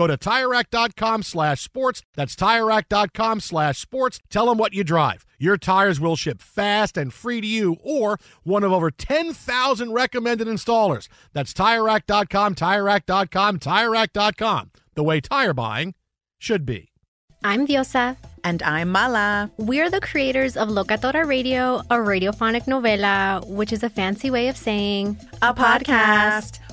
Go to TireRack.com slash sports. That's TireRack.com slash sports. Tell them what you drive. Your tires will ship fast and free to you or one of over 10,000 recommended installers. That's TireRack.com, TireRack.com, TireRack.com. The way tire buying should be. I'm Diosa. And I'm Mala. We're the creators of Locatora Radio, a radiophonic novela, which is a fancy way of saying a, podcast.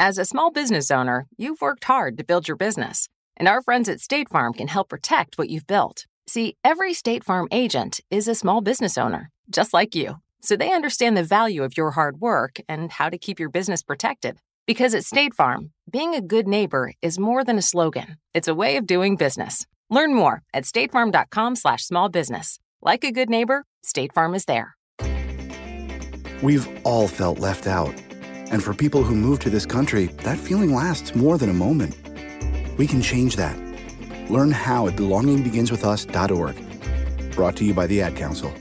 As a small business owner, you've worked hard to build your business, and our friends at State Farm can help protect what you've built. See, every State Farm agent is a small business owner, just like you, so they understand the value of your hard work and how to keep your business protected. Because at State Farm, being a good neighbor is more than a slogan, it's a way of doing business. Learn more at statefarm.com slash small business. Like a good neighbor, State Farm is there. We've all felt left out. And for people who move to this country, that feeling lasts more than a moment. We can change that. Learn how at belongingbeginswithus.org. Brought to you by the Ad Council.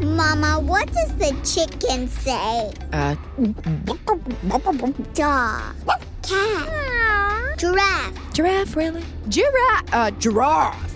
Mama, what does the chicken say? Uh, dog, cat, giraffe. Giraffe, really? Giraffe, uh, giraffe.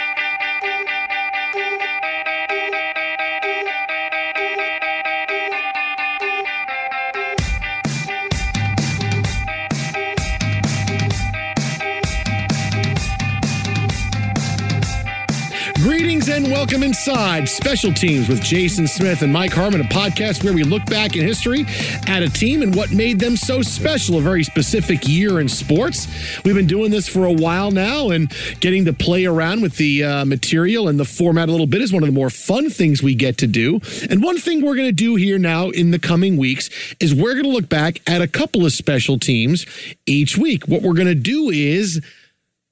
And welcome inside Special Teams with Jason Smith and Mike Harmon, a podcast where we look back in history at a team and what made them so special, a very specific year in sports. We've been doing this for a while now and getting to play around with the uh, material and the format a little bit is one of the more fun things we get to do. And one thing we're going to do here now in the coming weeks is we're going to look back at a couple of special teams each week. What we're going to do is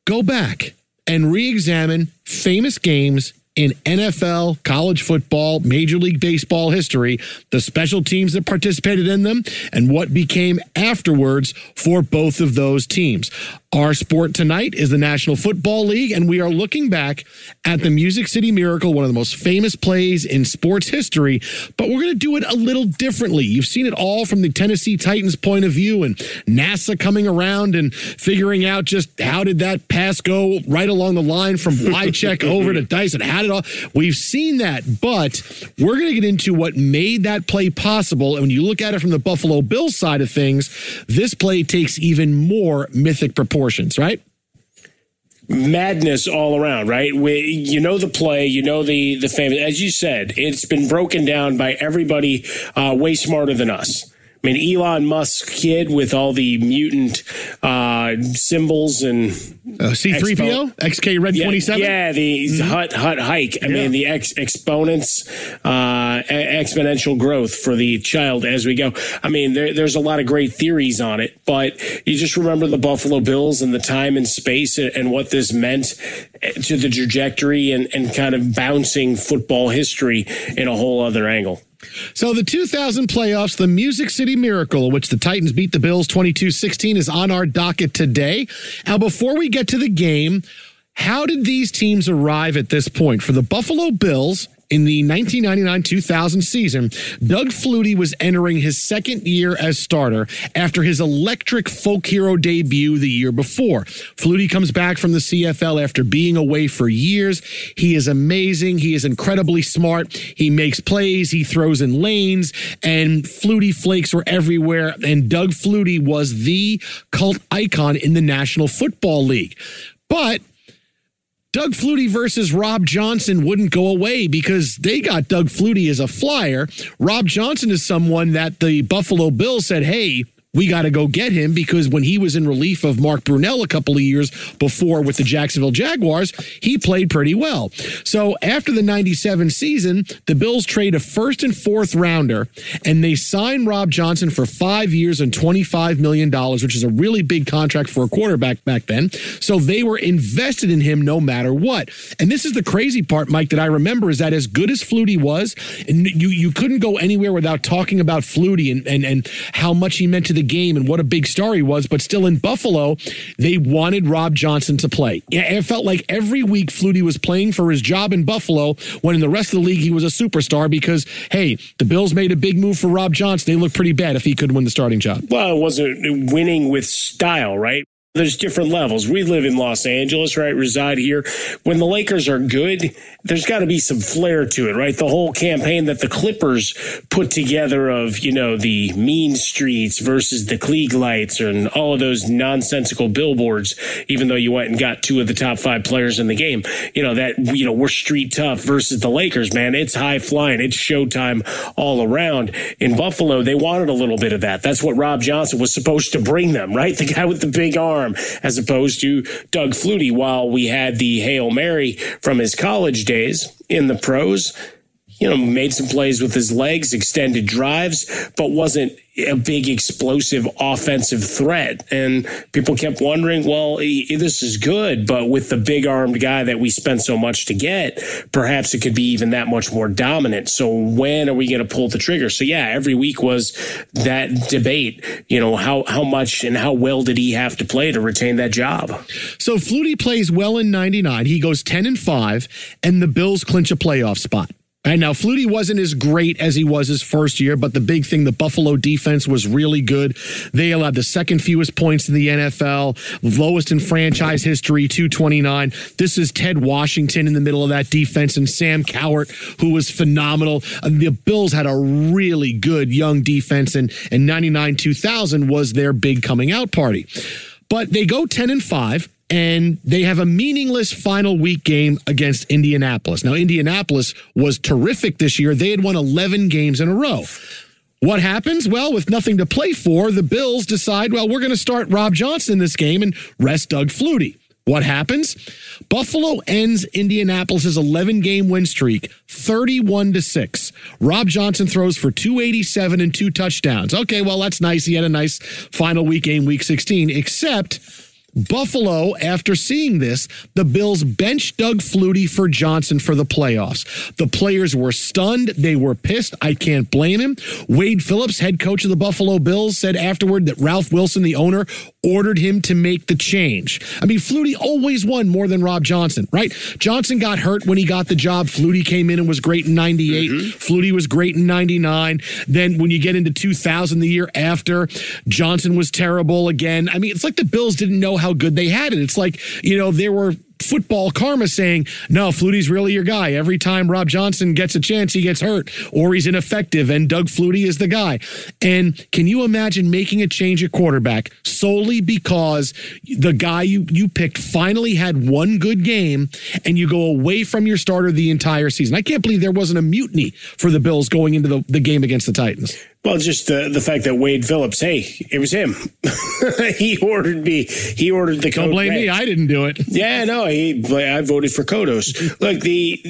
go back and re examine famous games in NFL, college football, Major League Baseball history, the special teams that participated in them, and what became afterwards for both of those teams. Our sport tonight is the National Football League, and we are looking back at the Music City Miracle, one of the most famous plays in sports history, but we're going to do it a little differently. You've seen it all from the Tennessee Titans point of view and NASA coming around and figuring out just how did that pass go right along the line from Wycheck over to Dyson? How did it all. We've seen that, but we're going to get into what made that play possible. And when you look at it from the Buffalo Bills side of things, this play takes even more mythic proportions, right? madness all around, right? We, you know the play, you know the the famous. As you said, it's been broken down by everybody uh, way smarter than us. I mean, Elon Musk kid with all the mutant uh, symbols and uh, C3PO, XK Red yeah, 27. Yeah, the mm-hmm. hut hut hike. I yeah. mean, the ex- exponents, uh, exponential growth for the child as we go. I mean, there, there's a lot of great theories on it, but you just remember the Buffalo Bills and the time and space and what this meant to the trajectory and, and kind of bouncing football history in a whole other angle. So the 2000 playoffs, the Music City Miracle, which the Titans beat the Bills 22-16 is on our docket today. Now before we get to the game, how did these teams arrive at this point? For the Buffalo Bills, in the 1999 2000 season, Doug Flutie was entering his second year as starter after his electric folk hero debut the year before. Flutie comes back from the CFL after being away for years. He is amazing. He is incredibly smart. He makes plays, he throws in lanes, and Flutie flakes were everywhere. And Doug Flutie was the cult icon in the National Football League. But Doug Flutie versus Rob Johnson wouldn't go away because they got Doug Flutie as a flyer. Rob Johnson is someone that the Buffalo Bills said, hey, we got to go get him because when he was in relief of Mark Brunell a couple of years before with the Jacksonville Jaguars, he played pretty well. So after the 97 season, the Bills trade a first and fourth rounder and they sign Rob Johnson for five years and $25 million, which is a really big contract for a quarterback back then. So they were invested in him no matter what. And this is the crazy part, Mike, that I remember is that as good as Flutie was, and you, you couldn't go anywhere without talking about Flutie and, and, and how much he meant to the the game and what a big star he was, but still in Buffalo, they wanted Rob Johnson to play. It felt like every week Flutie was playing for his job in Buffalo when in the rest of the league he was a superstar because, hey, the Bills made a big move for Rob Johnson. They looked pretty bad if he could win the starting job. Well, it wasn't winning with style, right? There's different levels. We live in Los Angeles, right? Reside here. When the Lakers are good, there's got to be some flair to it, right? The whole campaign that the Clippers put together of, you know, the mean streets versus the Klieg lights and all of those nonsensical billboards, even though you went and got two of the top five players in the game, you know, that, you know, we're street tough versus the Lakers, man. It's high flying. It's showtime all around. In Buffalo, they wanted a little bit of that. That's what Rob Johnson was supposed to bring them, right? The guy with the big arm arm, as opposed to Doug Flutie. While we had the Hail Mary from his college days in the pros, you know, made some plays with his legs, extended drives, but wasn't a big explosive offensive threat. And people kept wondering, well, this is good, but with the big armed guy that we spent so much to get, perhaps it could be even that much more dominant. So when are we going to pull the trigger? So yeah, every week was that debate, you know, how, how much and how well did he have to play to retain that job? So Flutie plays well in 99. He goes 10 and 5 and the Bills clinch a playoff spot. And now Flutie wasn't as great as he was his first year, but the big thing, the Buffalo defense was really good. They allowed the second fewest points in the NFL, lowest in franchise history, 229. This is Ted Washington in the middle of that defense and Sam Cowart, who was phenomenal. The Bills had a really good young defense, and, and 99 2000 was their big coming out party. But they go 10 and 5 and they have a meaningless final week game against Indianapolis. Now, Indianapolis was terrific this year. They had won 11 games in a row. What happens? Well, with nothing to play for, the Bills decide, well, we're going to start Rob Johnson this game and rest Doug Flutie. What happens? Buffalo ends Indianapolis's 11 game win streak 31 to 6. Rob Johnson throws for 287 and two touchdowns. Okay, well, that's nice. He had a nice final week game, week 16, except Buffalo, after seeing this, the Bills benched Doug Flutie for Johnson for the playoffs. The players were stunned. They were pissed. I can't blame him. Wade Phillips, head coach of the Buffalo Bills, said afterward that Ralph Wilson, the owner, ordered him to make the change. I mean, Flutie always won more than Rob Johnson, right? Johnson got hurt when he got the job. Flutie came in and was great in 98. Mm-hmm. Flutie was great in 99. Then when you get into 2000, the year after, Johnson was terrible again. I mean, it's like the Bills didn't know how good they had it. It's like, you know, there were football karma saying, no, Flutie's really your guy. Every time Rob Johnson gets a chance, he gets hurt or he's ineffective, and Doug Flutie is the guy. And can you imagine making a change at quarterback solely because the guy you, you picked finally had one good game and you go away from your starter the entire season? I can't believe there wasn't a mutiny for the Bills going into the, the game against the Titans. Well, just the the fact that Wade Phillips, hey, it was him. he ordered me. He ordered the. Don't blame me. I didn't do it. Yeah, no, he, I voted for Kodos. Look, the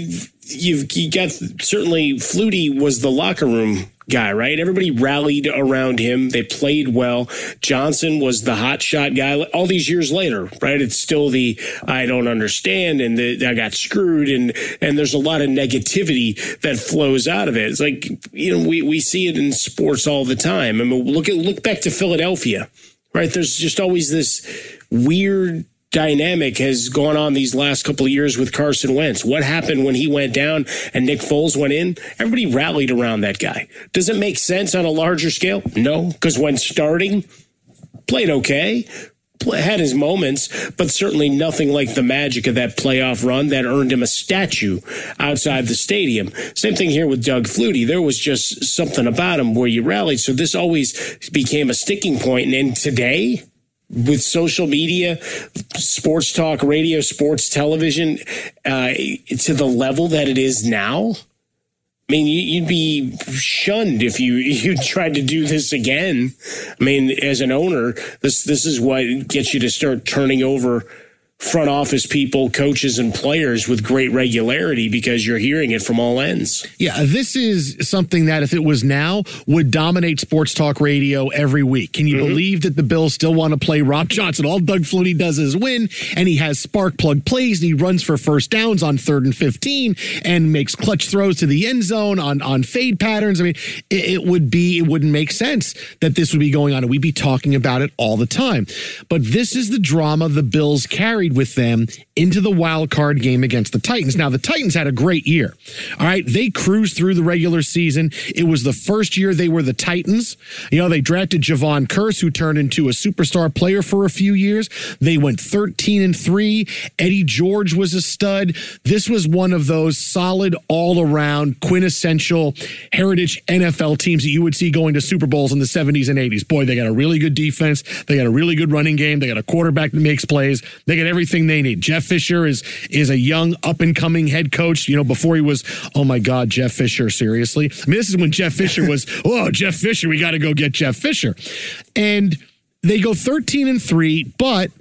you've you got certainly Flutie was the locker room guy, right? Everybody rallied around him. They played well. Johnson was the hot shot guy. All these years later, right? It's still the I don't understand and the, I got screwed and and there's a lot of negativity that flows out of it. It's like you know we we see it in sports all the time. I mean, look at look back to Philadelphia, right? There's just always this weird dynamic has gone on these last couple of years with Carson Wentz. What happened when he went down and Nick Foles went in? Everybody rallied around that guy. Does it make sense on a larger scale? No, because when starting, played okay. Had his moments, but certainly nothing like the magic of that playoff run that earned him a statue outside the stadium. Same thing here with Doug Flutie. There was just something about him where you rallied. So this always became a sticking point. And today, with social media, sports talk, radio, sports television, uh, to the level that it is now. I mean, you'd be shunned if you you tried to do this again. I mean, as an owner, this this is what gets you to start turning over front office people, coaches, and players with great regularity because you're hearing it from all ends. Yeah, this is something that if it was now would dominate sports talk radio every week. Can you mm-hmm. believe that the Bills still want to play Rob Johnson? All Doug Flutie does is win, and he has spark plug plays, and he runs for first downs on third and 15 and makes clutch throws to the end zone on, on fade patterns. I mean, it, it would be, it wouldn't make sense that this would be going on, and we'd be talking about it all the time. But this is the drama the Bills carried with them into the wild card game against the Titans. Now, the Titans had a great year. All right. They cruised through the regular season. It was the first year they were the Titans. You know, they drafted Jevon Kearse, who turned into a superstar player for a few years. They went 13 and 3. Eddie George was a stud. This was one of those solid, all around, quintessential heritage NFL teams that you would see going to Super Bowls in the 70s and 80s. Boy, they got a really good defense. They got a really good running game. They got a quarterback that makes plays. They got everything they need. Jeff Fisher is is a young up and coming head coach. You know, before he was, oh my God, Jeff Fisher, seriously. I mean, this is when Jeff Fisher was, oh, Jeff Fisher, we got to go get Jeff Fisher. And they go 13 and 3, but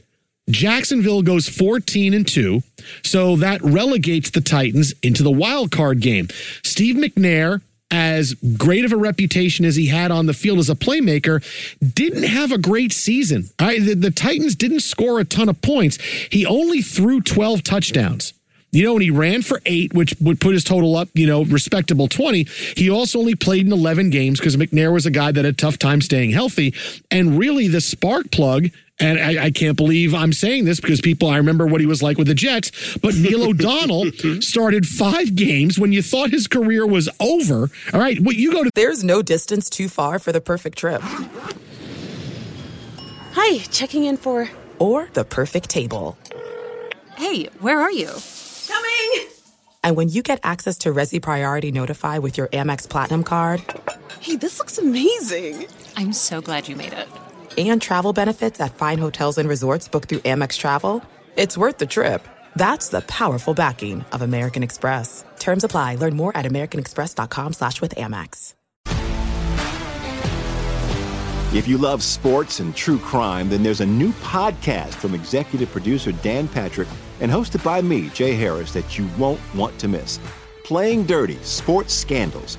Jacksonville goes 14 and 2. So that relegates the Titans into the wild card game. Steve McNair as great of a reputation as he had on the field as a playmaker, didn't have a great season. I, the, the Titans didn't score a ton of points. He only threw 12 touchdowns. You know, and he ran for eight, which would put his total up, you know, respectable 20. He also only played in 11 games because McNair was a guy that had a tough time staying healthy. And really, the spark plug and I, I, can't believe I'm saying this because people, I remember what he was like with the Jets, but Neil O'Donnell started five games when you thought his career was over. All right, well, you go to. There's no distance too far for the perfect trip. Hi, checking in for. Or the perfect table. Hey, where are you? Coming! And when you get access to Resy Priority Notify with your Amex Platinum card. Hey, this looks amazing! I'm so glad you made it and travel benefits at fine hotels and resorts booked through Amex Travel, it's worth the trip. That's the powerful backing of American Express. Terms apply. Learn more at americanexpress.com slash with Amex. If you love sports and true crime, then there's a new podcast from executive producer Dan Patrick and hosted by me, Jay Harris, that you won't want to miss. Playing Dirty Sports Scandals.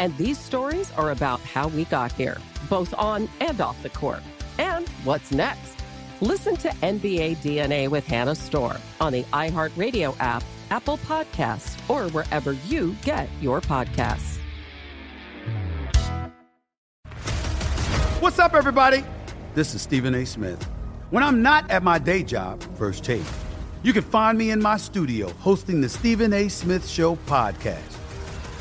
And these stories are about how we got here, both on and off the court. And what's next? Listen to NBA DNA with Hannah Storm on the iHeartRadio app, Apple Podcasts, or wherever you get your podcasts. What's up, everybody? This is Stephen A. Smith. When I'm not at my day job, First Take, you can find me in my studio hosting the Stephen A. Smith Show podcast.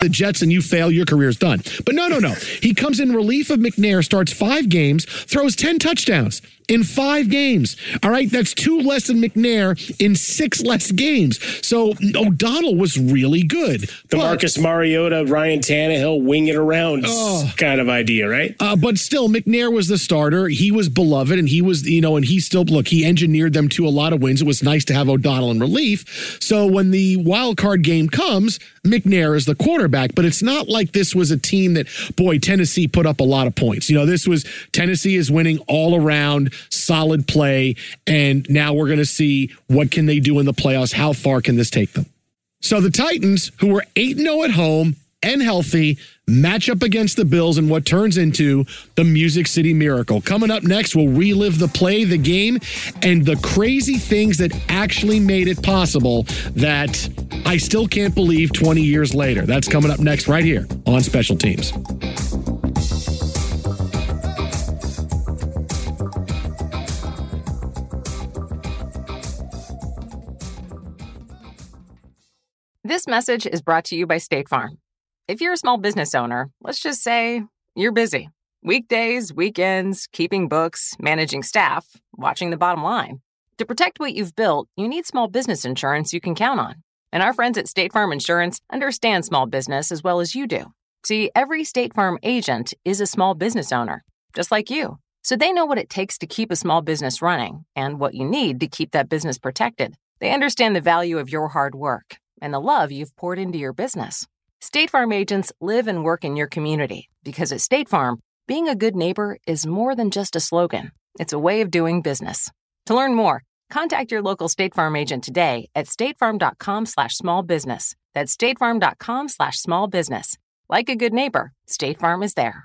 the Jets and you fail, your career's done. But no, no, no. He comes in relief of McNair, starts five games, throws 10 touchdowns in five games. All right. That's two less than McNair in six less games. So O'Donnell was really good. The but, Marcus Mariota, Ryan Tannehill, wing it around oh, kind of idea, right? Uh, but still, McNair was the starter. He was beloved and he was, you know, and he still, look, he engineered them to a lot of wins. It was nice to have O'Donnell in relief. So when the wild card game comes, McNair is the quarterback, but it's not like this was a team that, boy, Tennessee put up a lot of points. You know, this was Tennessee is winning all around solid play. And now we're going to see what can they do in the playoffs? How far can this take them? So the Titans, who were 8 0 at home and healthy, match up against the Bills in what turns into the Music City Miracle. Coming up next, we'll relive the play, the game, and the crazy things that actually made it possible that I still can't believe 20 years later. That's coming up next, right here on Special Teams. This message is brought to you by State Farm. If you're a small business owner, let's just say you're busy. Weekdays, weekends, keeping books, managing staff, watching the bottom line. To protect what you've built, you need small business insurance you can count on. And our friends at State Farm Insurance understand small business as well as you do. See, every State Farm agent is a small business owner, just like you. So they know what it takes to keep a small business running and what you need to keep that business protected. They understand the value of your hard work and the love you've poured into your business. State Farm agents live and work in your community because at State Farm, being a good neighbor is more than just a slogan, it's a way of doing business. To learn more, contact your local State Farm agent today at statefarm.com slash small business. That's statefarm.com slash small business. Like a good neighbor, State Farm is there.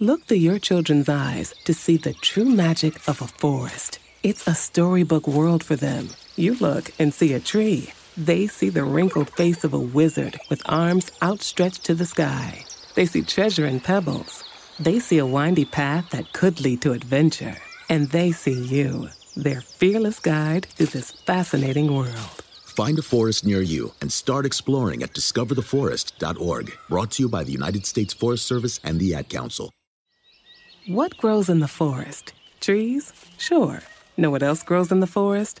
Look through your children's eyes to see the true magic of a forest. It's a storybook world for them. You look and see a tree they see the wrinkled face of a wizard with arms outstretched to the sky. They see treasure in pebbles. They see a windy path that could lead to adventure. And they see you their fearless guide through this fascinating world. Find a forest near you and start exploring at discovertheforest.org. Brought to you by the United States Forest Service and the Ad Council. What grows in the forest? Trees? Sure. Know what else grows in the forest?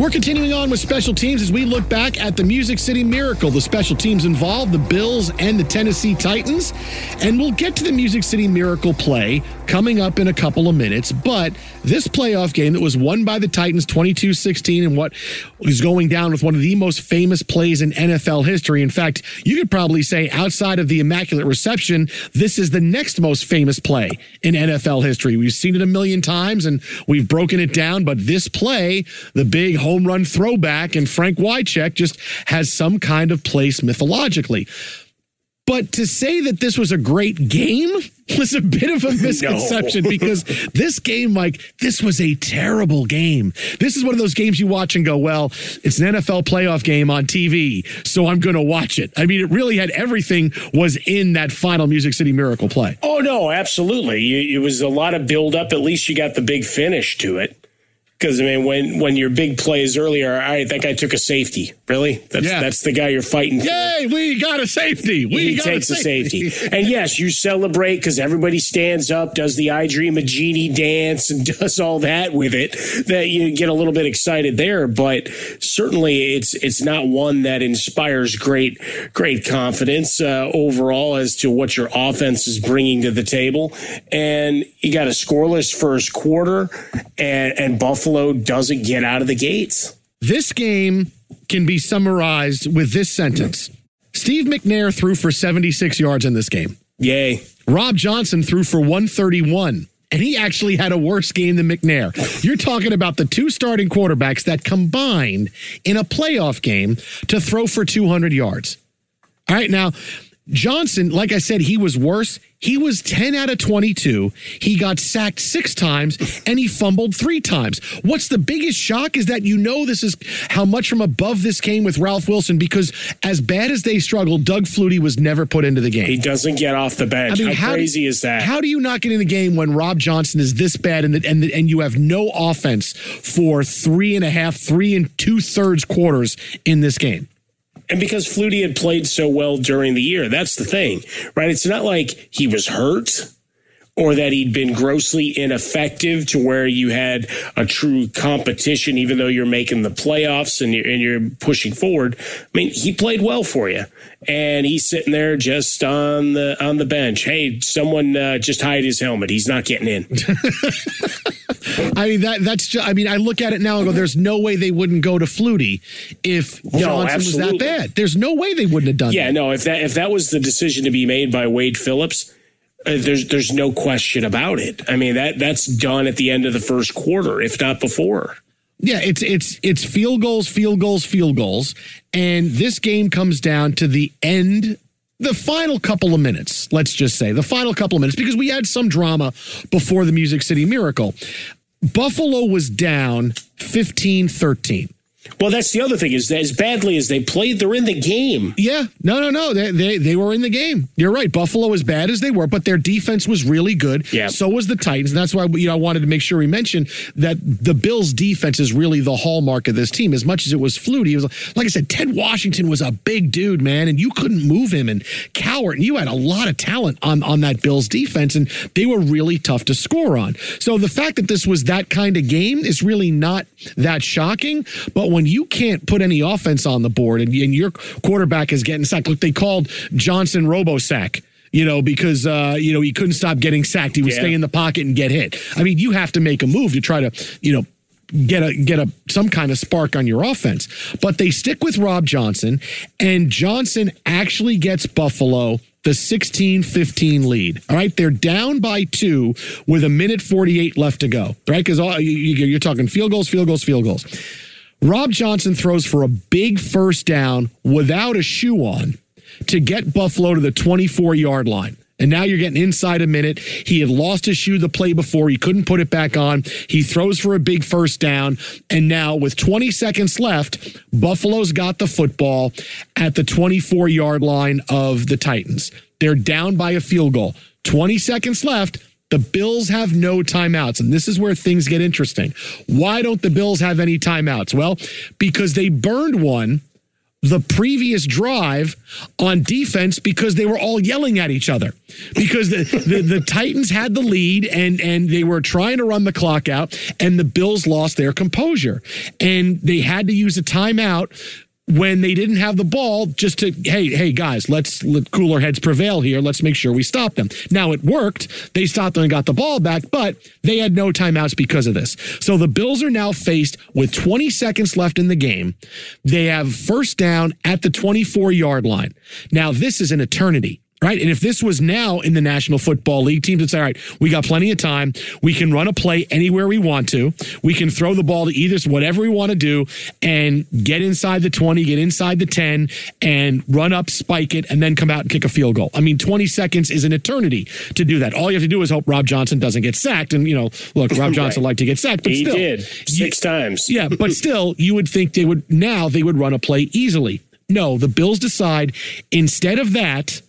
We're continuing on with special teams as we look back at the Music City Miracle. The special teams involved the Bills and the Tennessee Titans. And we'll get to the Music City Miracle play coming up in a couple of minutes. But this playoff game that was won by the Titans 22 16 and what is going down with one of the most famous plays in NFL history. In fact, you could probably say outside of the Immaculate Reception, this is the next most famous play in NFL history. We've seen it a million times and we've broken it down, but this play, the big home run throwback, and Frank Wycheck just has some kind of place mythologically. But to say that this was a great game was a bit of a misconception no. because this game, Mike, this was a terrible game. This is one of those games you watch and go, well, it's an NFL playoff game on TV, so I'm going to watch it. I mean, it really had everything was in that final Music City Miracle play. Oh, no, absolutely. It was a lot of build up. At least you got the big finish to it. Because I mean, when when your big plays earlier, all right, that guy took a safety. Really? That's yeah. that's the guy you're fighting. For. Yay, we got a safety. We he takes a safety. a safety. and yes, you celebrate because everybody stands up, does the I Dream of Jeannie" dance, and does all that with it. That you get a little bit excited there, but certainly it's it's not one that inspires great great confidence uh, overall as to what your offense is bringing to the table. And you got a scoreless first quarter, and and Buffalo Buffalo doesn't get out of the gates. This game can be summarized with this sentence Steve McNair threw for 76 yards in this game. Yay. Rob Johnson threw for 131 and he actually had a worse game than McNair. You're talking about the two starting quarterbacks that combined in a playoff game to throw for 200 yards. All right, now Johnson, like I said, he was worse. He was 10 out of 22. He got sacked six times and he fumbled three times. What's the biggest shock is that you know this is how much from above this came with Ralph Wilson because as bad as they struggled, Doug Flutie was never put into the game. He doesn't get off the bench. I mean, how, how crazy is that? How do you not get in the game when Rob Johnson is this bad and, the, and, the, and you have no offense for three and a half, three and two thirds quarters in this game? And because Flutie had played so well during the year, that's the thing, right? It's not like he was hurt or that he'd been grossly ineffective to where you had a true competition, even though you're making the playoffs and you're, and you're pushing forward. I mean, he played well for you, and he's sitting there just on the on the bench. Hey, someone uh, just hide his helmet. He's not getting in. I mean that that's just, I mean I look at it now and go there's no way they wouldn't go to Flutie if Johnson absolutely. was that bad. There's no way they wouldn't have done yeah, that. no, if that if that was the decision to be made by Wade Phillips, Uh, there's there's no question about it. I mean that that's done at the end of the first quarter, if not before. Yeah, it's it's it's field goals, field goals, field goals, and this game comes down to the end the final couple of minutes, let's just say, the final couple of minutes, because we had some drama before the Music City Miracle. Buffalo was down 15 13. Well, that's the other thing is that as badly as they played, they're in the game. Yeah, no, no, no. They, they they were in the game. You're right. Buffalo, as bad as they were, but their defense was really good. Yeah. So was the Titans. And that's why you know I wanted to make sure we mentioned that the Bills' defense is really the hallmark of this team. As much as it was Flutie, it was like I said, Ted Washington was a big dude, man, and you couldn't move him. And Cowart, and you had a lot of talent on on that Bills defense, and they were really tough to score on. So the fact that this was that kind of game is really not that shocking. But when you can't put any offense on the board and, and your quarterback is getting sacked, look, they called Johnson Robo sack you know, because uh, you know he couldn't stop getting sacked. He would yeah. stay in the pocket and get hit. I mean, you have to make a move to try to, you know, get a get a some kind of spark on your offense. But they stick with Rob Johnson, and Johnson actually gets Buffalo the 16 15 lead. All right. They're down by two with a minute 48 left to go. Right. Because all you're talking field goals, field goals, field goals. Rob Johnson throws for a big first down without a shoe on to get Buffalo to the 24 yard line. And now you're getting inside a minute. He had lost his shoe the play before. He couldn't put it back on. He throws for a big first down. And now, with 20 seconds left, Buffalo's got the football at the 24 yard line of the Titans. They're down by a field goal. 20 seconds left. The Bills have no timeouts. And this is where things get interesting. Why don't the Bills have any timeouts? Well, because they burned one the previous drive on defense because they were all yelling at each other because the, the, the, Titans had the lead and, and they were trying to run the clock out and the Bills lost their composure and they had to use a timeout when they didn't have the ball just to hey hey guys let's let cooler heads prevail here. Let's make sure we stop them. Now it worked. They stopped them and got the ball back but they had no timeouts because of this. So the bills are now faced with 20 seconds left in the game. They have first down at the 24 yard line. Now this is an eternity right? And if this was now in the National Football League, teams would say, all right, we got plenty of time. We can run a play anywhere we want to. We can throw the ball to either, whatever we want to do, and get inside the 20, get inside the 10, and run up, spike it, and then come out and kick a field goal. I mean, 20 seconds is an eternity to do that. All you have to do is hope Rob Johnson doesn't get sacked. And, you know, look, Rob Johnson right. liked to get sacked, but he still. did six you, times. Yeah, but still, you would think they would, now they would run a play easily. No, the Bills decide instead of that,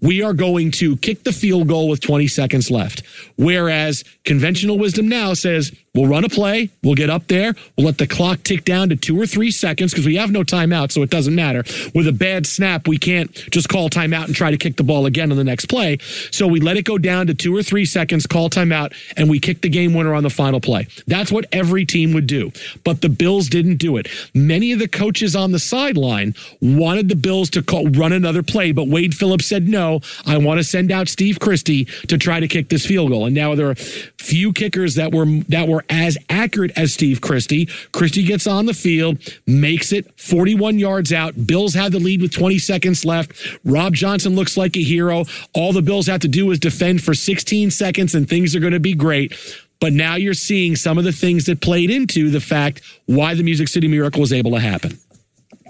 we are going to kick the field goal with 20 seconds left. Whereas conventional wisdom now says we'll run a play, we'll get up there, we'll let the clock tick down to two or three seconds because we have no timeout, so it doesn't matter. With a bad snap, we can't just call timeout and try to kick the ball again on the next play. So we let it go down to two or three seconds, call timeout, and we kick the game winner on the final play. That's what every team would do. But the Bills didn't do it. Many of the coaches on the sideline wanted the Bills to call, run another play, but Wade Phillips said, no, I want to send out Steve Christie to try to kick this field goal. And now there are few kickers that were that were as accurate as Steve Christie. Christie gets on the field, makes it 41 yards out. Bills had the lead with 20 seconds left. Rob Johnson looks like a hero. All the Bills have to do is defend for 16 seconds and things are going to be great. But now you're seeing some of the things that played into the fact why the Music City Miracle was able to happen.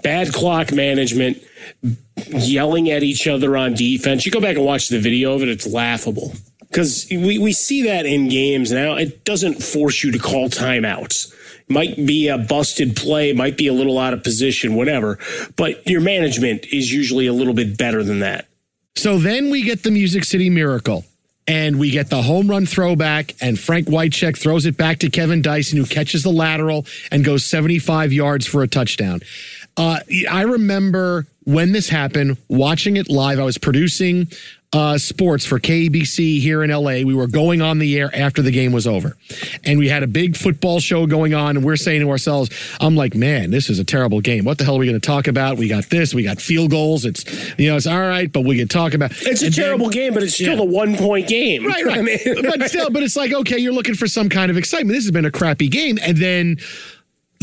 Bad clock management, yelling at each other on defense. You go back and watch the video of it, it's laughable because we, we see that in games now. It doesn't force you to call timeouts. It might be a busted play, might be a little out of position, whatever. But your management is usually a little bit better than that. So then we get the Music City Miracle. And we get the home run throwback, and Frank Wycheck throws it back to Kevin Dyson, who catches the lateral and goes 75 yards for a touchdown. Uh, I remember when this happened, watching it live. I was producing uh, sports for KBC here in LA. We were going on the air after the game was over. And we had a big football show going on. And we're saying to ourselves, I'm like, man, this is a terrible game. What the hell are we going to talk about? We got this, we got field goals. It's, you know, it's all right, but we can talk about It's a and terrible then, game, but it's still yeah. a one point game. Right, right. I mean, but still, but it's like, okay, you're looking for some kind of excitement. This has been a crappy game. And then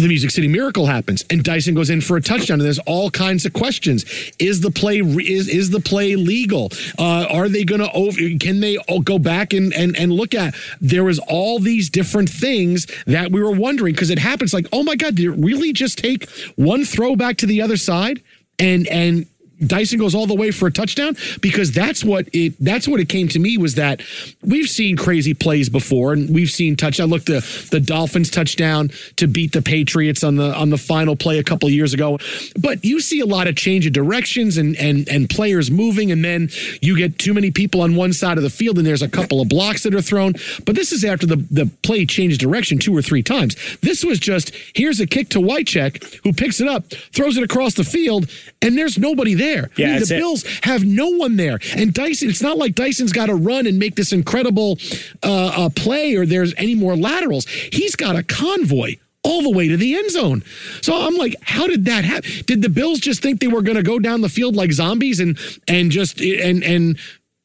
the Music City Miracle happens and Dyson goes in for a touchdown and there's all kinds of questions. Is the play is is the play legal? Uh, are they going to over can they go back and, and and look at there was all these different things that we were wondering because it happens like oh my god did it really just take one throwback to the other side and and Dyson goes all the way for a touchdown because that's what it that's what it came to me was that we've seen crazy plays before and we've seen touchdown. Look, the the Dolphins touchdown to beat the Patriots on the on the final play a couple years ago. But you see a lot of change of directions and and and players moving, and then you get too many people on one side of the field, and there's a couple of blocks that are thrown. But this is after the the play changed direction two or three times. This was just here's a kick to Wycheck who picks it up, throws it across the field, and there's nobody there there. Yeah, I mean, the Bills it. have no one there. And Dyson, it's not like Dyson's got to run and make this incredible uh, uh, play or there's any more laterals. He's got a convoy all the way to the end zone. So I'm like, how did that happen? Did the Bills just think they were going to go down the field like zombies and and just and and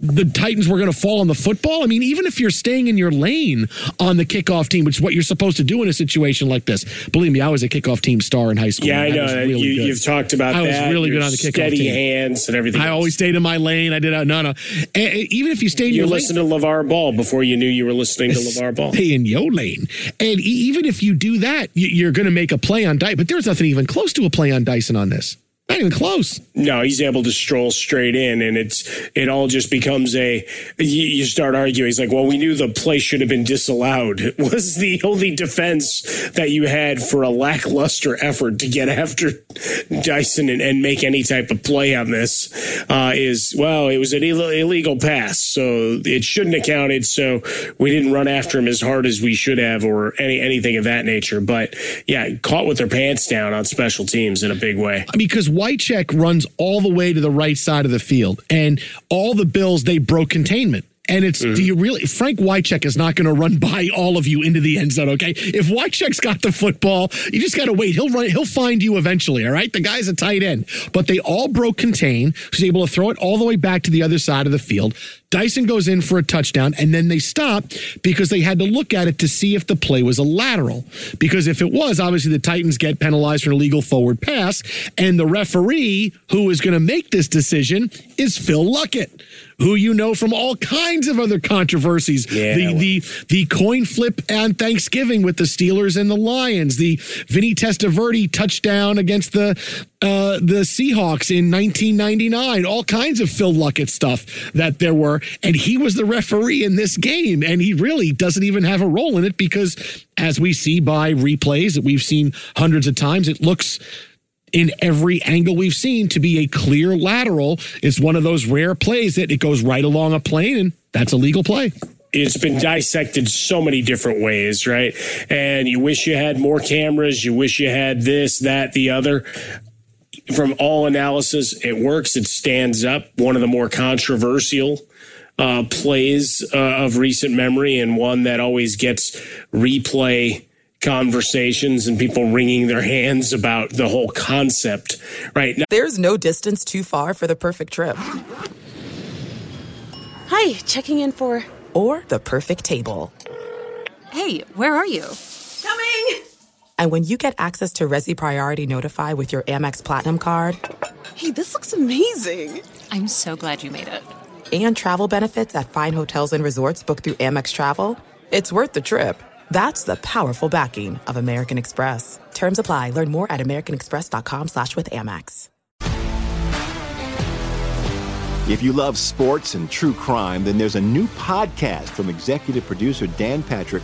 the Titans were going to fall on the football. I mean, even if you're staying in your lane on the kickoff team, which is what you're supposed to do in a situation like this. Believe me, I was a kickoff team star in high school. Yeah, I know. Really you, have talked about I that. was really good on the kickoff steady team. hands and everything. I else. always stayed in my lane. I did uh, no, no. And, even if you stayed in You your lane, listened to LeVar Ball before you knew you were listening to LeVar Ball. Stay in your lane. And even if you do that, you- you're going to make a play on Dyson. But there's nothing even close to a play on Dyson on this. Not even close. No, he's able to stroll straight in, and it's it all just becomes a. You, you start arguing. He's like, "Well, we knew the play should have been disallowed." It Was the only defense that you had for a lackluster effort to get after Dyson and, and make any type of play on this uh, is well, it was an Ill- illegal pass, so it shouldn't have counted. So we didn't run after him as hard as we should have, or any anything of that nature. But yeah, caught with their pants down on special teams in a big way. because Wycheck runs all the way to the right side of the field, and all the Bills they broke containment. And it's do mm-hmm. you really Frank Wycheck is not going to run by all of you into the end zone, okay? If Wycheck's got the football, you just got to wait. He'll run. He'll find you eventually. All right. The guy's a tight end, but they all broke contain. He's able to throw it all the way back to the other side of the field. Dyson goes in for a touchdown, and then they stop because they had to look at it to see if the play was a lateral. Because if it was, obviously the Titans get penalized for an illegal forward pass, and the referee who is going to make this decision is Phil Luckett, who you know from all kinds of other controversies. Yeah, the well. the the coin flip on Thanksgiving with the Steelers and the Lions, the Vinny Testaverde touchdown against the uh, the Seahawks in 1999, all kinds of Phil Luckett stuff that there were, and he was the referee in this game, and he really doesn't even have a role in it because, as we see by replays that we've seen hundreds of times, it looks in every angle we've seen to be a clear lateral. It's one of those rare plays that it goes right along a plane, and that's a legal play. it's been dissected so many different ways, right? And you wish you had more cameras. You wish you had this, that, the other. From all analysis, it works. It stands up. One of the more controversial uh, plays uh, of recent memory, and one that always gets replay conversations and people wringing their hands about the whole concept, right? Now, There's no distance too far for the perfect trip. Hi, checking in for. Or the perfect table. Hey, where are you? Coming! And when you get access to Resy Priority Notify with your Amex Platinum card Hey, this looks amazing. I'm so glad you made it. and travel benefits at fine hotels and resorts booked through Amex Travel, it's worth the trip. That's the powerful backing of American Express. Terms apply. Learn more at americanexpress.com slash with Amex. If you love sports and true crime, then there's a new podcast from executive producer Dan Patrick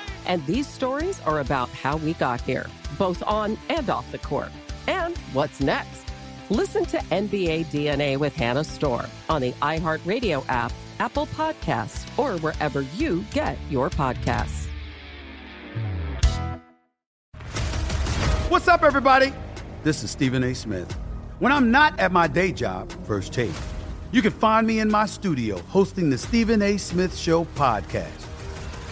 And these stories are about how we got here, both on and off the court. And what's next? Listen to NBA DNA with Hannah Storm on the iHeartRadio app, Apple Podcasts, or wherever you get your podcasts. What's up, everybody? This is Stephen A. Smith. When I'm not at my day job, First Take, you can find me in my studio hosting the Stephen A. Smith Show podcast.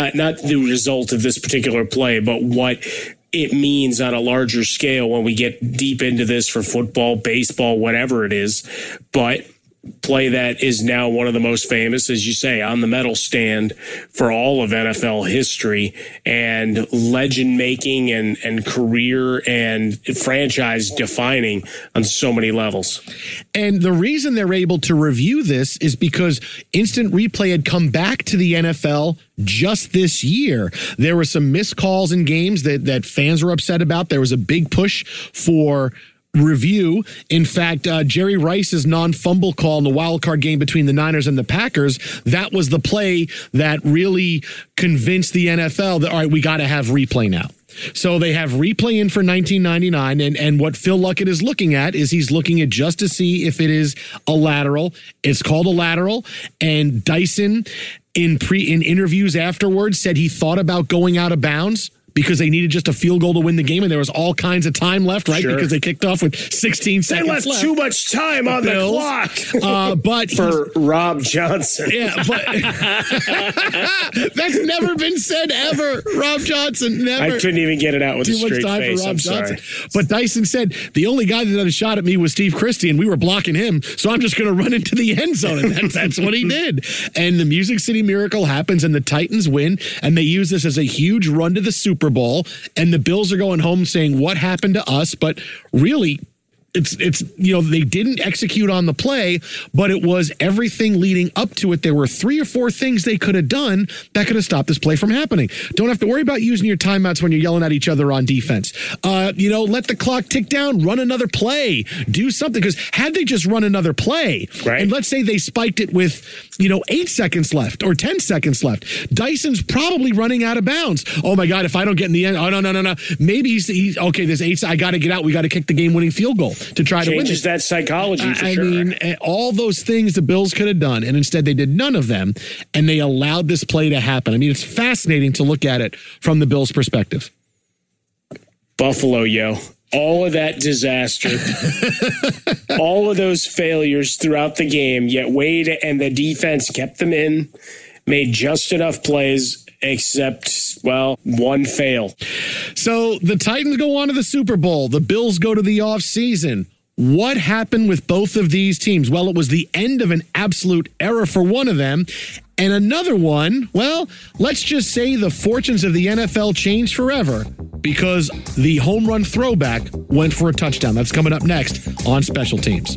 Uh, not the result of this particular play, but what it means on a larger scale when we get deep into this for football, baseball, whatever it is. But play that is now one of the most famous, as you say, on the medal stand for all of NFL history and legend making and, and career and franchise defining on so many levels. And the reason they're able to review this is because instant replay had come back to the NFL just this year. There were some missed calls in games that, that fans were upset about. There was a big push for review. In fact, uh, Jerry Rice's non-fumble call in the wild card game between the Niners and the Packers, that was the play that really convinced the NFL that all right, we got to have replay now. So they have replay in for 1999, and and what Phil Luckett is looking at is he's looking at just to see if it is a lateral. It's called a lateral, and Dyson in pre in interviews afterwards said he thought about going out of bounds because they needed just a field goal to win the game, and there was all kinds of time left, right? Sure. Because they kicked off with 16 They seconds left left. too much time on the Bills. clock. Uh, but for Rob Johnson. Yeah, but that's never been said ever. Rob Johnson never. I couldn't even get it out with Too a much straight time face. for Rob I'm Johnson. sorry. But Dyson said the only guy that had a shot at me was Steve Christie, and we were blocking him. So I'm just going to run into the end zone, and that's, that's what he did. And the Music City Miracle happens, and the Titans win, and they use this as a huge run to the Super Bowl. And the Bills are going home saying, "What happened to us?" But really, it's it's you know they didn't execute on the play, but it was everything leading up to it. There were three or four things they could have done that could have stopped this play from happening. Don't have to worry about using your timeouts when you're yelling at each other on defense. Uh, you know, let the clock tick down, run another play, do something. Because had they just run another play, Right. and let's say they spiked it with you know eight seconds left or ten seconds left, Dyson's probably running out of bounds. Oh my God! If I don't get in the end, oh no no no no. Maybe he's, he's okay. There's eight. I got to get out. We got to kick the game winning field goal to try to win Changes that psychology for I sure. mean, eh, all those things the Bills could have done, and instead they did none of them, and they allowed this play to happen. I mean, it's fascinating to look at it from the Bills' perspective. Buffalo, yo. All of that disaster, all of those failures throughout the game, yet Wade and the defense kept them in, made just enough plays, except, well, one fail. So the Titans go on to the Super Bowl. The Bills go to the offseason. What happened with both of these teams? Well, it was the end of an absolute era for one of them. And another one, well, let's just say the fortunes of the NFL changed forever because the home run throwback went for a touchdown. That's coming up next on Special Teams.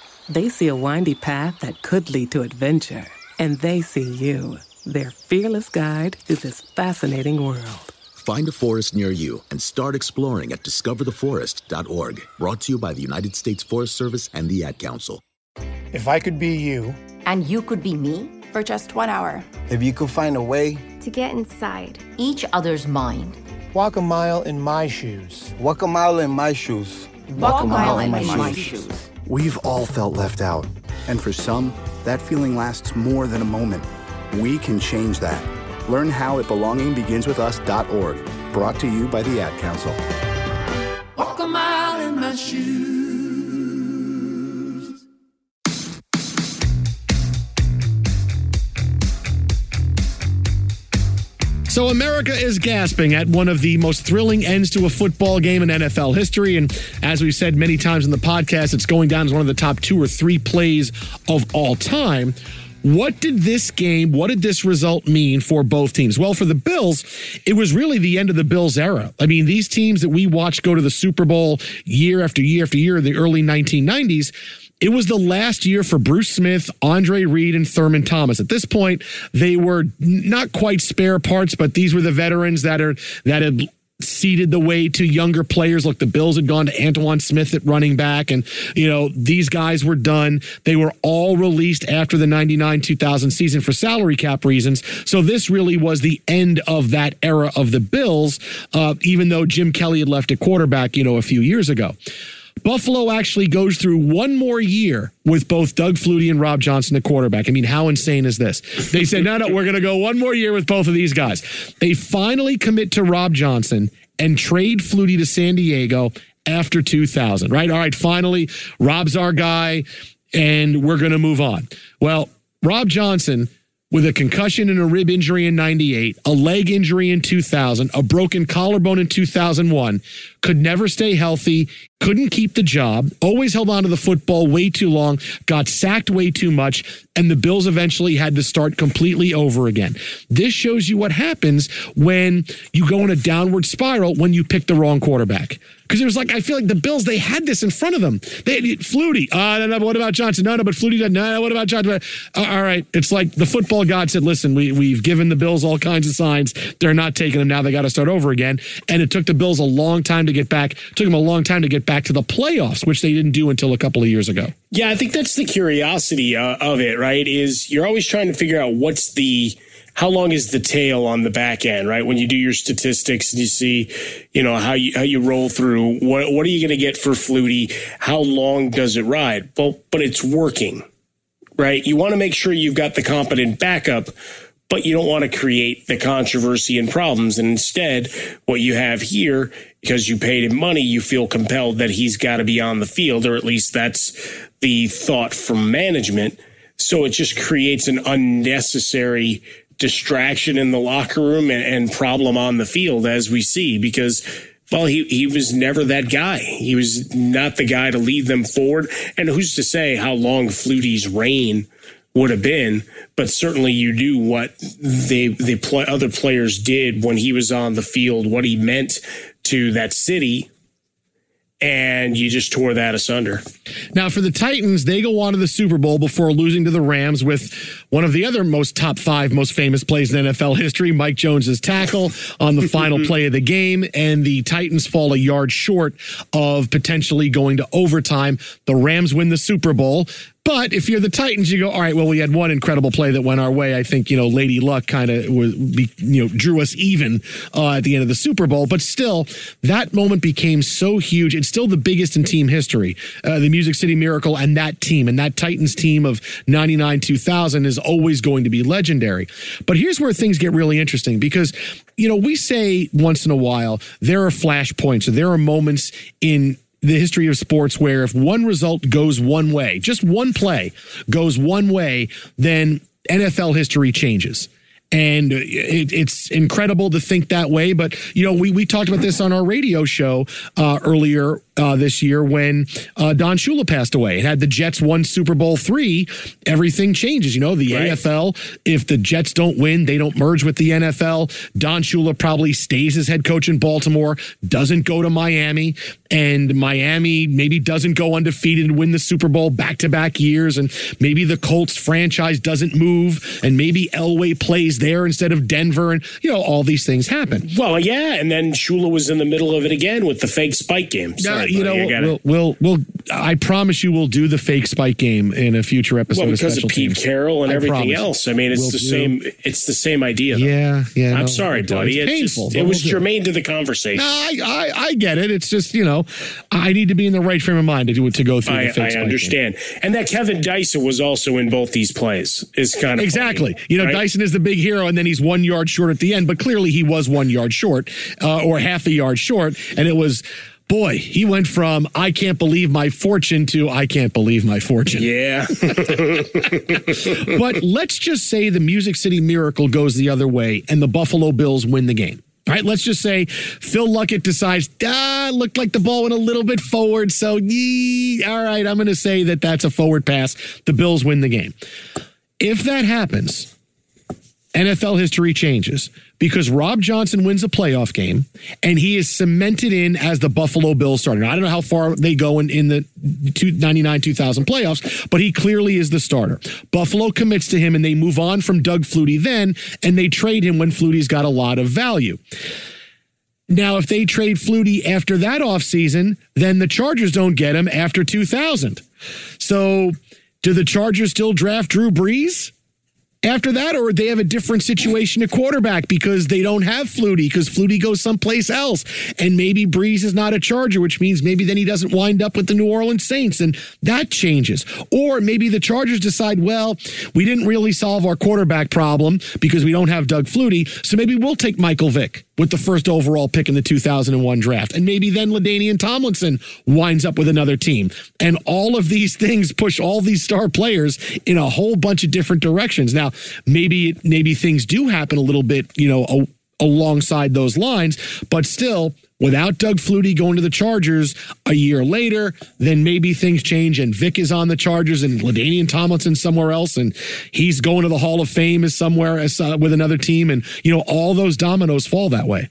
They see a windy path that could lead to adventure. And they see you, their fearless guide through this fascinating world. Find a forest near you and start exploring at discovertheforest.org. Brought to you by the United States Forest Service and the Ad Council. If I could be you, and you could be me for just one hour, if you could find a way to get inside each other's mind, walk a mile in my shoes, walk a mile in my shoes, walk, walk a mile, in, my, my shoes. shoes. We've all felt left out, and for some, that feeling lasts more than a moment. We can change that. Learn how at belongingbeginswithus.org. Brought to you by the Ad Council. So America is gasping at one of the most thrilling ends to a football game in NFL history. And as we've said many times in the podcast, it's going down as one of the top two or three plays of all time. What did this game, what did this result mean for both teams? Well, for the Bills, it was really the end of the Bills era. I mean, these teams that we watched go to the Super Bowl year after year after year in the early 1990s, it was the last year for Bruce Smith, Andre Reed, and Thurman Thomas. At this point, they were not quite spare parts, but these were the veterans that are that had seeded the way to younger players. Look, the Bills had gone to Antowain Smith at running back, and you know these guys were done. They were all released after the '99 2000 season for salary cap reasons. So this really was the end of that era of the Bills. Uh, even though Jim Kelly had left at quarterback, you know, a few years ago. Buffalo actually goes through one more year with both Doug Flutie and Rob Johnson, the quarterback. I mean, how insane is this? They said, no, no, we're going to go one more year with both of these guys. They finally commit to Rob Johnson and trade Flutie to San Diego after 2000, right? All right, finally, Rob's our guy, and we're going to move on. Well, Rob Johnson with a concussion and a rib injury in 98, a leg injury in 2000, a broken collarbone in 2001, could never stay healthy, couldn't keep the job, always held on to the football way too long, got sacked way too much, and the Bills eventually had to start completely over again. This shows you what happens when you go in a downward spiral when you pick the wrong quarterback. Because it was like, I feel like the Bills, they had this in front of them. They Flutie. Uh, no, no, but what about Johnson? No, no, but Flutie did. No, no, what about Johnson? Uh, all right. It's like the football god said, listen, we, we've given the Bills all kinds of signs. They're not taking them now. They got to start over again. And it took the Bills a long time to get back. It took them a long time to get back to the playoffs, which they didn't do until a couple of years ago. Yeah, I think that's the curiosity uh, of it, right? Is you're always trying to figure out what's the how long is the tail on the back end, right? When you do your statistics and you see, you know, how you how you roll through, what what are you going to get for Flutie? How long does it ride? Well, but it's working, right? You want to make sure you've got the competent backup, but you don't want to create the controversy and problems. And instead, what you have here, because you paid him money, you feel compelled that he's got to be on the field, or at least that's the thought from management. So it just creates an unnecessary distraction in the locker room and, and problem on the field, as we see, because well, he, he was never that guy. He was not the guy to lead them forward. And who's to say how long Flutie's reign would have been? But certainly you do what they, the other players did when he was on the field, what he meant to that city and you just tore that asunder. Now, for the Titans, they go on to the Super Bowl before losing to the Rams with one of the other most top five most famous plays in NFL history, Mike Jones's tackle on the final play of the game, and the Titans fall a yard short of potentially going to overtime. The Rams win the Super Bowl. But if you're the Titans, you go, all right, well, we had one incredible play that went our way. I think, you know, Lady Luck kind of was, you know, drew us even uh, at the end of the Super Bowl. But still, that moment became so huge. It's still the biggest in team history. Uh, the Music City Miracle and that team and that Titans team of 99 2000 is always going to be legendary. But here's where things get really interesting because, you know, we say once in a while, there are flashpoints or there are moments in the history of sports where if one result goes one way, just one play goes one way, then NFL history changes. And it, it's incredible to think that way. But, you know, we, we talked about this on our radio show uh, earlier uh, this year when uh, Don Shula passed away. It had the Jets won Super Bowl three, everything changes. You know, the right. AFL, if the Jets don't win, they don't merge with the NFL. Don Shula probably stays as head coach in Baltimore, doesn't go to Miami, and Miami maybe doesn't go undefeated and win the Super Bowl back to back years. And maybe the Colts franchise doesn't move, and maybe Elway plays there instead of Denver. And, you know, all these things happen. Well, yeah. And then Shula was in the middle of it again with the fake spike game. Sorry, you know, we'll, we'll, we'll, I promise you, we'll do the fake spike game in a future episode. Well, because of, of Pete teams. Carroll and I everything else. I mean, it's We'll the do. same. It's the same idea. Though. Yeah, yeah. I'm no, sorry, it's buddy. It's painful. just, it was we'll germane to the conversation. No, I, I, I get it. It's just you know, I need to be in the right frame of mind to do to go through. I, the fake I spike understand. And that Kevin Dyson was also in both these plays is kind of Exactly. funny, you know, right? Dyson is the big hero, and then he's one yard short at the end. But clearly, he was one yard short, uh, or half a yard short, and it was. Boy, he went from I can't believe my fortune to I can't believe my fortune. Yeah. but let's just say the Music City Miracle goes the other way and the Buffalo Bills win the game. All right, let's just say Phil Luckett decides, ah, looked like the ball went a little bit forward. So, yee, all right, I'm going to say that that's a forward pass. The Bills win the game. If that happens, NFL history changes because Rob Johnson wins a playoff game and he is cemented in as the Buffalo Bills starter. I don't know how far they go in, in the 99 2000 playoffs, but he clearly is the starter. Buffalo commits to him and they move on from Doug Flutie then and they trade him when Flutie's got a lot of value. Now, if they trade Flutie after that offseason, then the Chargers don't get him after 2000. So, do the Chargers still draft Drew Brees? After that, or they have a different situation at quarterback because they don't have Flutie because Flutie goes someplace else, and maybe Brees is not a Charger, which means maybe then he doesn't wind up with the New Orleans Saints, and that changes. Or maybe the Chargers decide, well, we didn't really solve our quarterback problem because we don't have Doug Flutie, so maybe we'll take Michael Vick with the first overall pick in the 2001 draft, and maybe then LaDainian Tomlinson winds up with another team, and all of these things push all these star players in a whole bunch of different directions. Now, maybe maybe things do happen a little bit, you know, alongside those lines, but still. Without Doug Flutie going to the Chargers a year later, then maybe things change and Vick is on the Chargers and LaDainian Tomlinson somewhere else and he's going to the Hall of Fame is somewhere as uh, with another team and you know all those dominoes fall that way.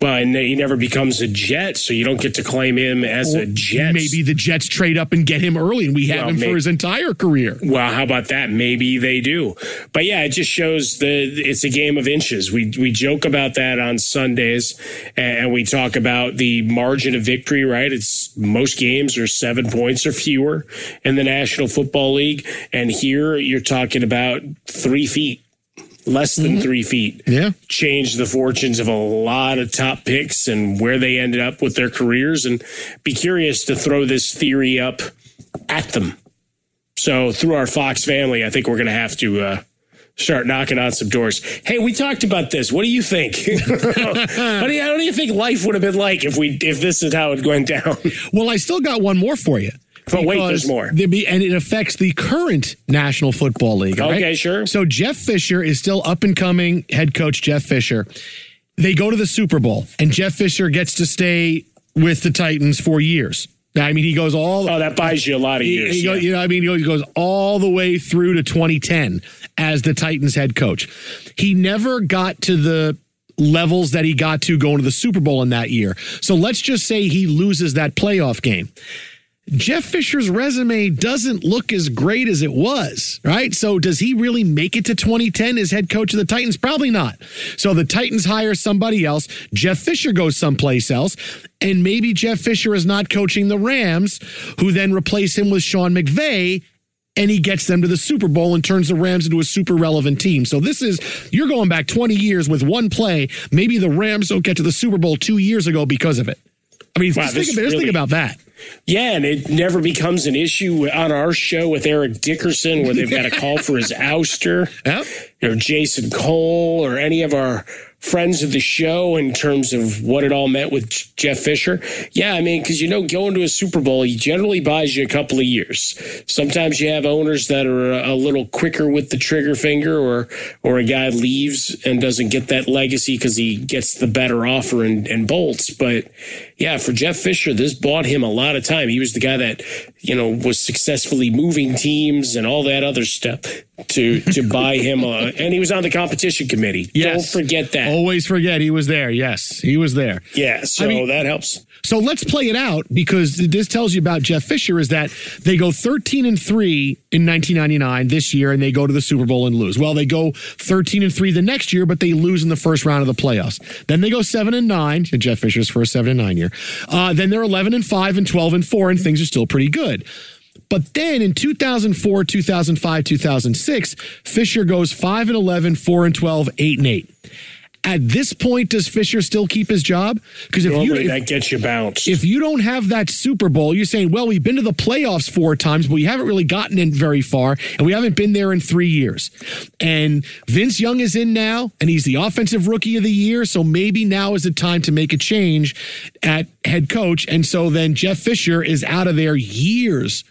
Well, and he never becomes a Jet, so you don't get to claim him as Or a Jet. Maybe the Jets trade up and get him early and we have Well, him may- for his entire career. Well, how about that? Maybe they do. But yeah, it just shows the it's a game of inches. We we joke about that on Sundays and we talk about the margin of victory, right? It's most games are 7 points or fewer in the National Football League and here you're talking about 3 feet. Less than three feet. Yeah. Changed the fortunes of a lot of top picks and where they ended up with their careers. And be curious to throw this theory up at them. So through our Fox family, I think we're going to have to uh, start knocking on some doors. Hey, we talked about this. What do you think? what, do you, what do you think life would have been like if we if this is how it went down? Well, I still got one more for you. But wait, there's more. Be, and it affects the current National Football League. all right? Okay, sure. So Jeff Fisher is still up and coming head coach Jeff Fisher. They go to the Super Bowl, and Jeff Fisher gets to stay with the Titans for years. I mean, he goes all. Oh, that buys you a lot of He- years. he go- yeah. you know, I mean, he goes all the way through to 2010 as the Titans head coach. He never got to the levels that he got to going to the Super Bowl in that year. So let's just say he loses that playoff game. Jeff Fisher's resume doesn't look as great as it was, right? So does he really make it to 2010 as head coach of the Titans? Probably not. So the Titans hire somebody else. Jeff Fisher goes someplace else. And maybe Jeff Fisher is not coaching the Rams, who then replace him with Sean McVay. and he gets them to the Super Bowl and turns the Rams into a super relevant team. So this is, you're going back 20 years with one play. Maybe the Rams don't get to the Super Bowl two years ago because of it. I mean, Wow, just this think, just really- think about that. Yeah, and it never becomes an issue on our show with Eric Dickerson where they've got a call for his ouster. Or Jason Cole or any of our friends of the show in terms of what it all meant with Jeff Fisher. Yeah, I mean, because you know, going to a Super Bowl, he generally buys you a couple of years. Sometimes you have owners that are a, a little quicker with the trigger finger, or or a guy leaves and doesn't get that legacy because he gets the better offer and, and bolts. But yeah, for Jeff Fisher, this bought him a lot of time. He was the guy that you know was successfully moving teams and all that other stuff to to buy him, a, and he was on the competition committee. Yes. Don't forget that. Always forget he was there. Yes, he was there. Yeah, so I mean- that helps. So let's play it out because this tells you about Jeff Fisher is that they go 13 and 3 in 1999 this year and they go to the Super Bowl and lose. Well, they go 13 and 3 the next year, but they lose in the first round of the playoffs. Then they go 7 and 9, in Jeff Fisher's first 7 and 9 year. Uh, then they're 11 and 5 and 12 and 4, and things are still pretty good. But then in 2004, 2005, 2006, Fisher goes 5 and 11, 4 and 12, 8 and 8. At this point, does Fisher still keep his job? Because if you if, that gets you bounced. if you don't have that Super Bowl, you're saying, well, we've been to the playoffs four times, but we haven't really gotten in very far, and we haven't been there in three years. And Vince Young is in now, and he's the offensive rookie of the year. So maybe now is the time to make a change at head coach. And so then Jeff Fisher is out of there years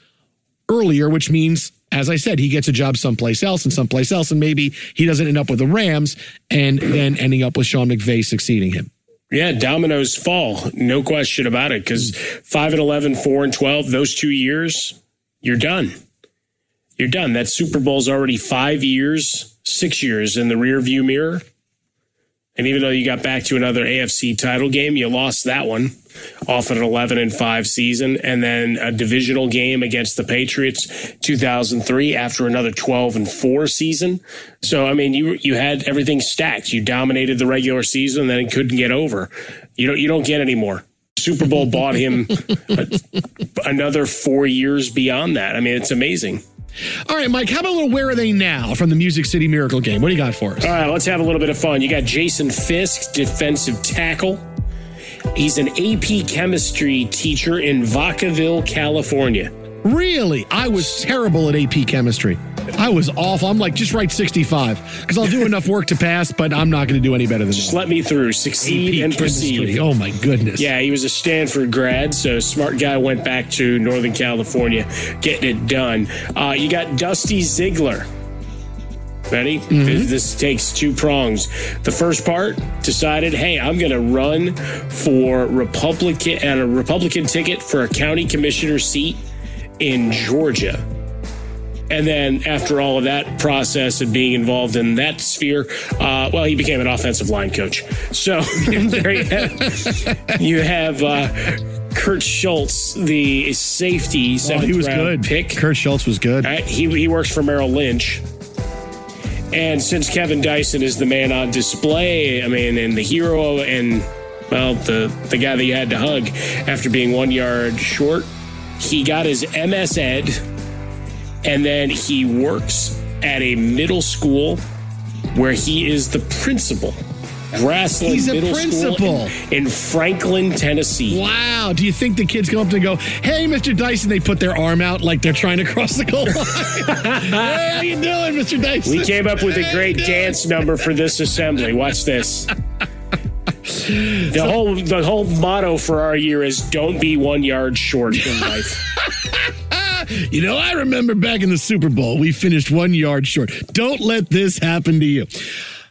earlier, which means, as I said, he gets a job someplace else and someplace else, and maybe he doesn't end up with the Rams and then ending up with Sean McVay succeeding him. Yeah, dominoes fall, no question about it. Because five and 11, 4 and 12, those two years, you're done. You're done. That Super Bowl's already five years, six years in the rear view mirror. And even though you got back to another AFC title game, you lost that one off an 11 and 5 season. And then a divisional game against the Patriots 2003 after another 12 and 4 season. So, I mean, you, you had everything stacked. You dominated the regular season and then couldn't get over. You don't, you don't get any more. Super Bowl bought him a- another four years beyond that. I mean, it's amazing. All right, Mike, how about a little Where Are They Now from the Music City Miracle game? What do you got for us? All right, let's have a little bit of fun. You got Jason Fisk, defensive tackle. He's an AP chemistry teacher in Vacaville, California. Really? I was terrible at AP chemistry. I was awful. I'm like, just write 65 because I'll do enough work to pass, but I'm not going to do any better than Just that. let me through. Succeed AP and chemistry. proceed. Oh, my goodness. Yeah, he was a Stanford grad, so smart guy went back to Northern California, getting it done. Uh, you got Dusty Ziegler. Ready? This, this takes two prongs. The first part decided, hey, I'm going to run for Republican and a Republican ticket for a county commissioner seat in Georgia. And then after all of that process and being involved in that sphere, uh, well, he became an offensive line coach. So there you have, you have uh, Kurt Schultz, the safety, Oh, he was round good. pick. Kurt Schultz was good. Uh, he, he works for Merrill Lynch. And since Kevin Dyson is the man on display, I mean, and the hero, and well, the the guy that you had to hug after being one yard short, he got his MS Ed, and then he works at a middle school where he is the principal. Grassland He's a Middle principal. School in, in Franklin, Tennessee. Wow. Do you think the kids come up and go, hey, Mr. Dyson? They put their arm out like they're trying to cross the goal line. hey, how you doing, Mr. Dyson? We came up with a great how you doing? dance number for this assembly. Watch this. The whole the whole motto for our year is don't be one yard short in life. You know, I remember back in the Super Bowl, we finished one yard short. Don't let this happen to you.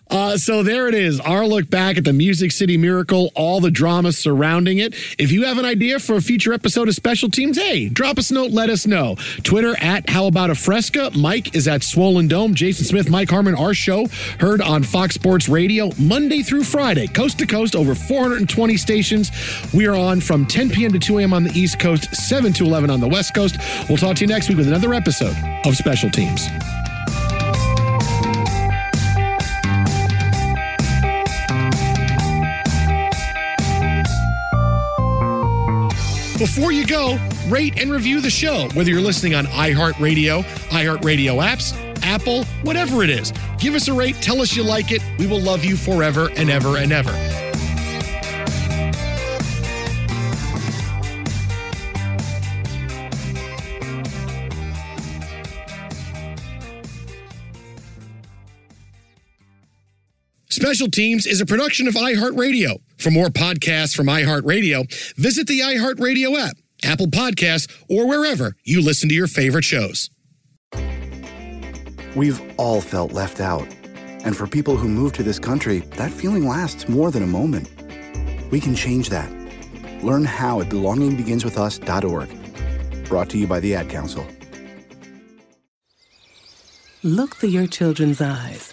Uh, so there it is. Our look back at the Music City Miracle, all the drama surrounding it. If you have an idea for a future episode of Special Teams, hey, drop us a note, let us know. Twitter at How About a Fresca. Mike is at Swollen Dome. Jason Smith, Mike Harmon, our show heard on Fox Sports Radio Monday through Friday, coast to coast, over 420 stations. We are on from 10 p.m. to 2 a.m. on the East Coast, 7 to 11 on the West Coast. We'll talk to you next week with another episode of Special Teams. Before you go, rate and review the show, whether you're listening on iHeartRadio, iHeartRadio apps, Apple, whatever it is. Give us a rate, tell us you like it. We will love you forever and ever and ever. Special Teams is a production of iHeartRadio. For more podcasts from iHeartRadio, visit the iHeartRadio app, Apple Podcasts, or wherever you listen to your favorite shows. We've all felt left out. And for people who move to this country, that feeling lasts more than a moment. We can change that. Learn how at belongingbeginswithus.org. Brought to you by the Ad Council. Look through your children's eyes,